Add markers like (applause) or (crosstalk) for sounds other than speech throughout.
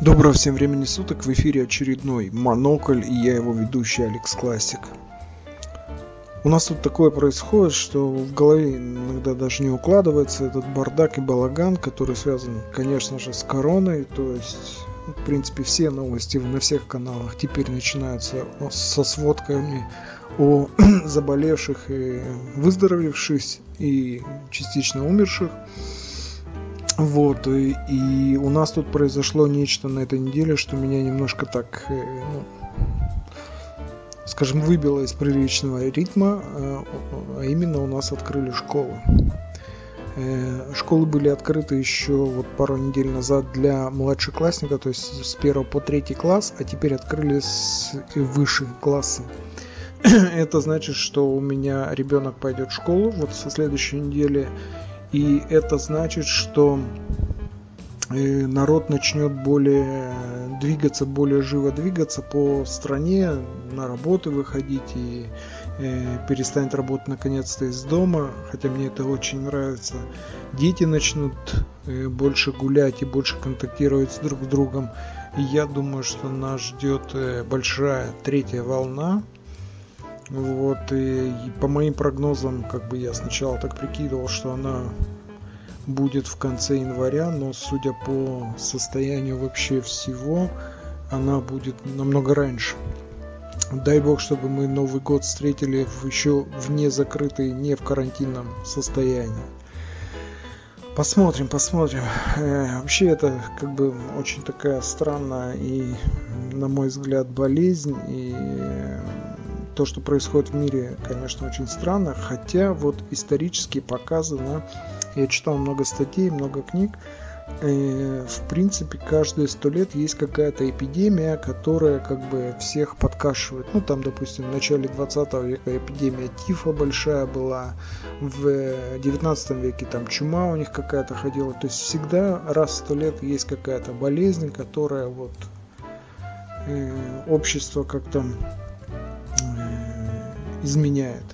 Доброго всем времени суток, в эфире очередной Монокль и я его ведущий Алекс Классик. У нас тут такое происходит, что в голове иногда даже не укладывается этот бардак и балаган, который связан, конечно же, с короной, то есть ну, в принципе, все новости на всех каналах теперь начинаются со сводками о (clears throat) заболевших и выздоровевших и частично умерших. Вот, и, и у нас тут произошло нечто на этой неделе, что меня немножко так, э, ну, скажем, выбило из приличного ритма, э, а именно у нас открыли школы. Э, школы были открыты еще вот пару недель назад для младшеклассника, то есть с 1 по 3 класс, а теперь открыли с высших классов. (clears throat) Это значит, что у меня ребенок пойдет в школу вот со следующей недели, и это значит, что э, народ начнет более двигаться, более живо двигаться по стране, на работы выходить и э, перестанет работать наконец-то из дома, хотя мне это очень нравится. Дети начнут э, больше гулять и больше контактировать друг с другом. И я думаю, что нас ждет большая третья волна вот, и, и по моим прогнозам, как бы я сначала так прикидывал, что она будет в конце января, но судя по состоянию вообще всего, она будет намного раньше. Дай бог, чтобы мы Новый год встретили в еще вне закрытой, не в карантинном состоянии. Посмотрим, посмотрим. Э, вообще это как бы очень такая странная и, на мой взгляд, болезнь. И то, что происходит в мире, конечно, очень странно, хотя вот исторически показано, я читал много статей, много книг, э, в принципе, каждые сто лет есть какая-то эпидемия, которая как бы всех подкашивает. Ну, там, допустим, в начале 20 века эпидемия тифа большая была, в 19 веке там чума у них какая-то ходила. То есть всегда раз в сто лет есть какая-то болезнь, которая вот э, общество как-то изменяет.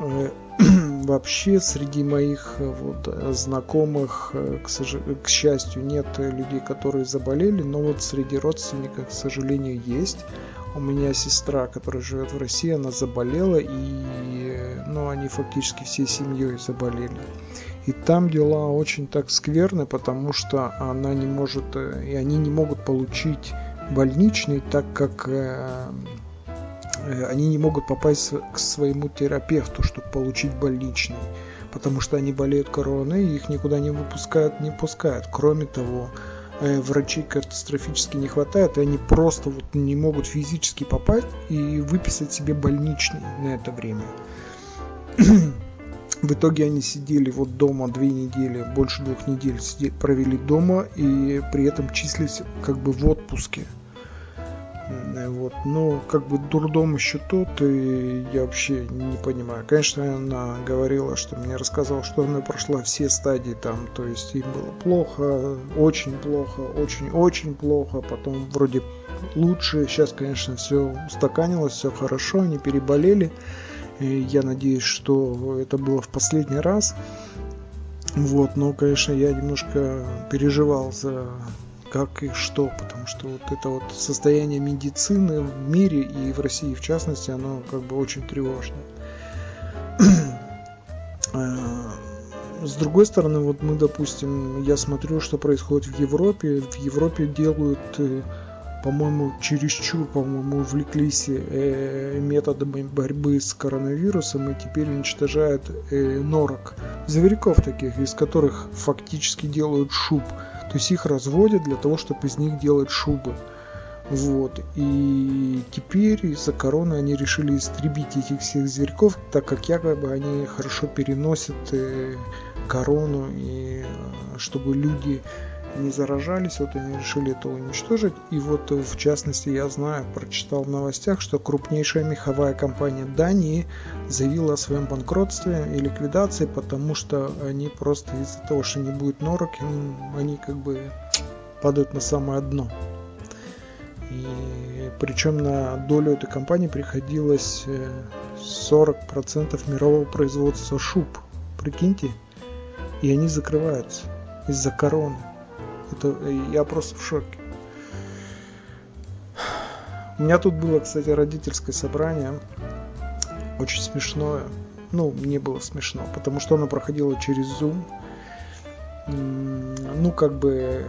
Э, (clears throat) вообще среди моих э, вот, э, знакомых, к, сож... к счастью, нет людей, которые заболели, но вот среди родственников, к сожалению, есть. У меня сестра, которая живет в России, она заболела, и ну, они фактически всей семьей заболели. И там дела очень так скверны, потому что она не может, и они не могут получить больничный, так как они не могут попасть к своему терапевту, чтобы получить больничный, потому что они болеют короной, и их никуда не выпускают, не пускают. Кроме того, э, врачей катастрофически не хватает, и они просто вот не могут физически попасть и выписать себе больничный на это время. (clears throat) В итоге они сидели вот дома две недели, больше двух недель сидели, провели дома и при этом числились как бы в отпуске. Вот. Но как бы дурдом еще тот, и я вообще не понимаю. Конечно, она говорила, что мне рассказала, что она прошла все стадии там, то есть им было плохо, очень плохо, очень-очень плохо, потом вроде лучше. Сейчас, конечно, все устаканилось, все хорошо, они переболели. И я надеюсь, что это было в последний раз. Вот, но, конечно, я немножко переживал за как и что, потому что вот это вот состояние медицины в мире и в России в частности, оно как бы очень тревожно. А, (clears throat) с другой стороны, вот мы, допустим, я смотрю, что происходит в Европе. В Европе делают, э, по-моему, чересчур, по-моему, увлеклись э, методами борьбы с коронавирусом и теперь уничтожают э, норок, зверьков таких, из которых фактически делают шуб. То есть их разводят для того, чтобы из них делать шубы. Вот. И теперь из-за короны они решили истребить этих всех зверьков, так как якобы они хорошо переносят э, корону, и чтобы люди не заражались, вот они решили это уничтожить. И вот в частности я знаю, прочитал в новостях, что крупнейшая меховая компания Дании заявила о своем банкротстве и ликвидации, потому что они просто из-за того, что не будет норок, они как бы падают на самое дно. И причем на долю этой компании приходилось 40% э, мирового производства шуб. Прикиньте. И они закрываются из-за короны. Это я просто в шоке. У меня тут было, кстати, родительское собрание. Очень смешное. Ну, мне было смешно, потому что оно проходило через Zoom. Ну, как бы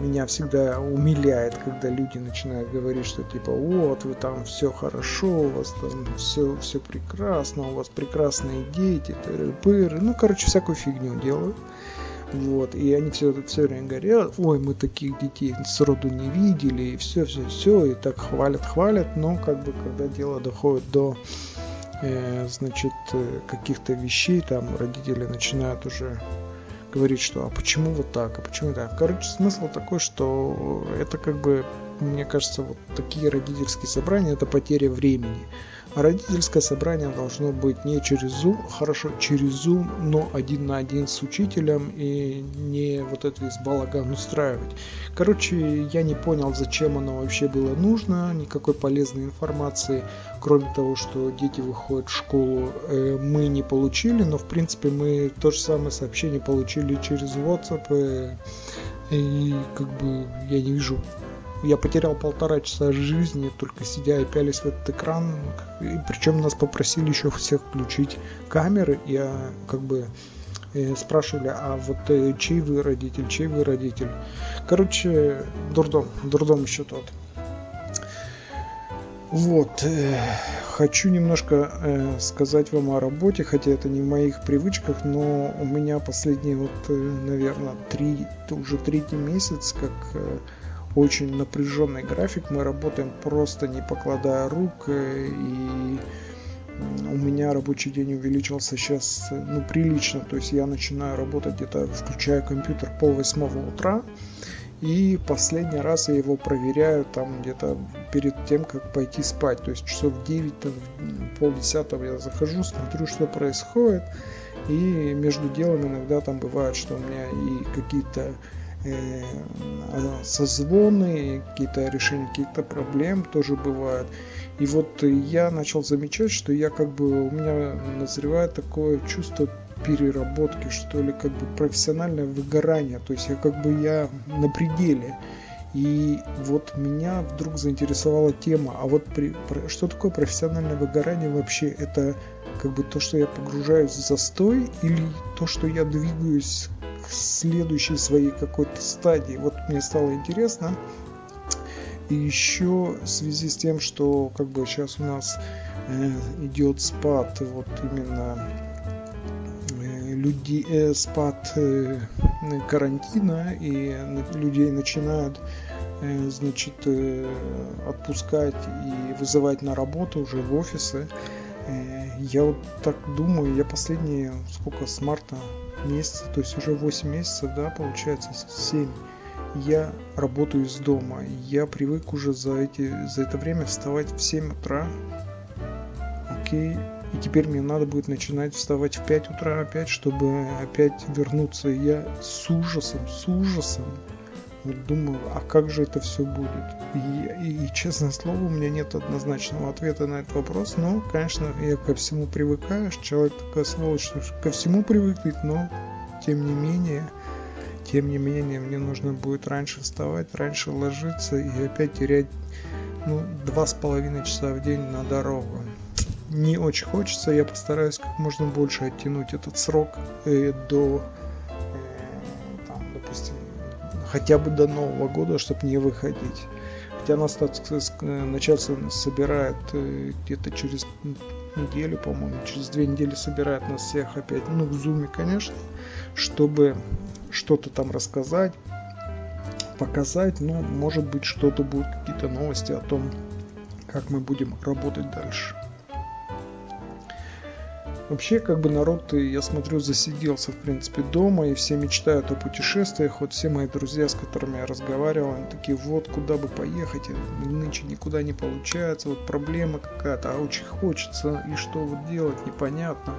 меня всегда умиляет, когда люди начинают говорить, что типа, вот, вы там все хорошо, у вас там все, все прекрасно, у вас прекрасные дети, тыры-пыры. Ну, короче, всякую фигню делают. Вот, и они все, все время говорят, ой, мы таких детей сроду не видели, и все, все, все, и так хвалят, хвалят, но как бы когда дело доходит до э, значит, э, каких-то вещей, там родители начинают уже говорить, что а почему вот так, а почему так. Короче, смысл такой, что это как бы, мне кажется, вот такие родительские собрания, это потеря времени. Родительское собрание должно быть не через Zoom, хорошо, через Zoom, но один на один с учителем и не вот этот весь балаган устраивать. Короче, я не понял, зачем оно вообще было нужно, никакой полезной информации, кроме того, что дети выходят в школу, э, мы не получили, но в принципе мы то же самое сообщение получили через WhatsApp, э, и как бы я не вижу я потерял полтора часа жизни, только сидя и пялись в этот экран. И причем нас попросили еще всех включить камеры. Я как бы э, спрашивали, а вот э, чей вы родитель, чей вы родитель. Короче, дурдом, дурдом еще тот. Вот, э, хочу немножко сказать вам о работе, хотя это не в моих привычках, но у меня последние вот, наверное, три, уже третий месяц, как очень напряженный график, мы работаем просто не покладая рук, э, и у меня рабочий день увеличился сейчас ну, прилично, то есть я начинаю работать где-то, включая компьютер, пол восьмого утра, и последний раз я его проверяю там где-то перед тем, как пойти спать, то есть часов 9, там, пол десятого я захожу, смотрю, что происходит, и между делом иногда там бывает, что у меня и какие-то созвоны, какие-то решения каких-то проблем тоже бывают. И вот я начал замечать, что я как бы, у меня назревает такое чувство переработки, что ли, как бы профессиональное выгорание. То есть я как бы я на пределе. И вот меня вдруг заинтересовала тема, а вот при, что такое профессиональное выгорание вообще? Это как бы то, что я погружаюсь в застой или то, что я двигаюсь следующей своей какой-то стадии. Вот мне стало интересно. И еще в связи с тем, что как бы сейчас у нас э, идет спад вот именно э, людей, э, спад э, карантина и людей начинают э, значит э, отпускать и вызывать на работу уже в офисы. Э, я вот так думаю, я последние сколько с марта месяца, то есть уже 8 месяцев, да, получается 7, я работаю из дома. Я привык уже за, эти, за это время вставать в 7 утра. Окей. И теперь мне надо будет начинать вставать в 5 утра опять, чтобы опять вернуться. Я с ужасом, с ужасом вот думаю, а как же это все будет? И, и, и честное слово, у меня нет однозначного ответа на этот вопрос, но, конечно, я ко всему привыкаю, человек такая сволочь, ко всему привыкнет, но, тем не менее, тем не менее, мне нужно будет раньше вставать, раньше ложиться и опять терять, ну, два с половиной часа в день на дорогу не очень хочется, я постараюсь как можно больше оттянуть этот срок э, до хотя бы до Нового года, чтобы не выходить. Хотя нас так начальство собирает э, где-то через неделю, по-моему, через две недели собирает нас всех опять, ну, в зуме, конечно, чтобы что-то там рассказать, показать, ну, может быть, что-то будет, какие-то новости о том, как мы будем работать дальше. Вообще, как бы народ, я смотрю, засиделся, в принципе, дома, и все мечтают о путешествиях. Вот все мои друзья, с которыми я разговаривал, они такие, вот, куда бы поехать, нынче никуда не получается, вот проблема какая-то, а очень хочется, и что вот делать, непонятно.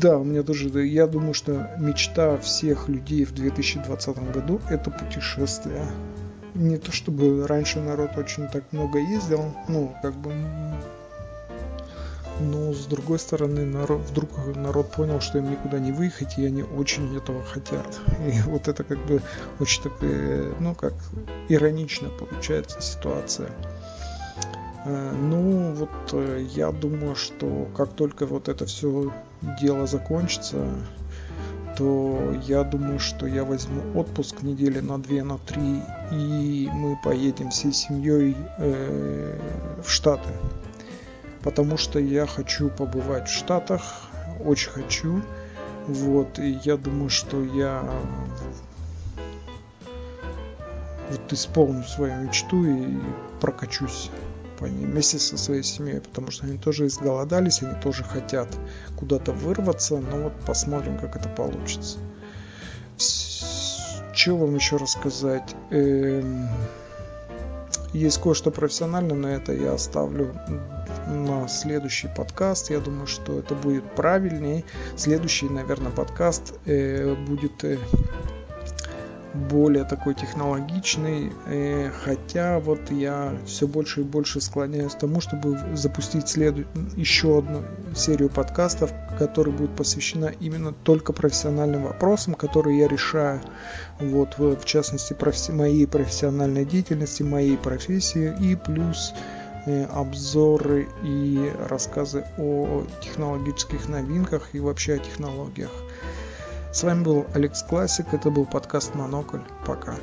Да, у меня тоже, я думаю, что мечта всех людей в 2020 году это путешествие. Не то чтобы раньше народ очень так много ездил, ну, как бы но с другой стороны народ, вдруг народ понял, что им никуда не выехать, и они очень этого хотят. И вот это как бы очень такая, ну как иронично получается ситуация. Э, ну, вот э, я думаю, что как только вот это все дело закончится, то я думаю, что я возьму отпуск недели на две, на три, и мы поедем всей семьей э, в Штаты. Потому что я хочу побывать в Штатах, очень хочу. Вот, и я думаю, что я вот исполню свою мечту и прокачусь по ним вместе со своей семьей, потому что они тоже изголодались, они тоже хотят куда-то вырваться, но вот посмотрим, как это получится. Что вам еще рассказать? Эм, есть кое-что профессиональное, но это я оставлю на следующий подкаст. Я думаю, что это будет правильнее. Следующий, наверное, подкаст э, будет э, более такой технологичный, э, хотя вот я все больше и больше склоняюсь к тому, чтобы запустить следу... еще одну серию подкастов, которая будет посвящена именно только профессиональным вопросам, которые я решаю, вот в, в частности профи... моей профессиональной деятельности, моей профессии и плюс обзоры и рассказы о технологических новинках и вообще о технологиях. С вами был Алекс Классик, это был подкаст Монокль. Пока.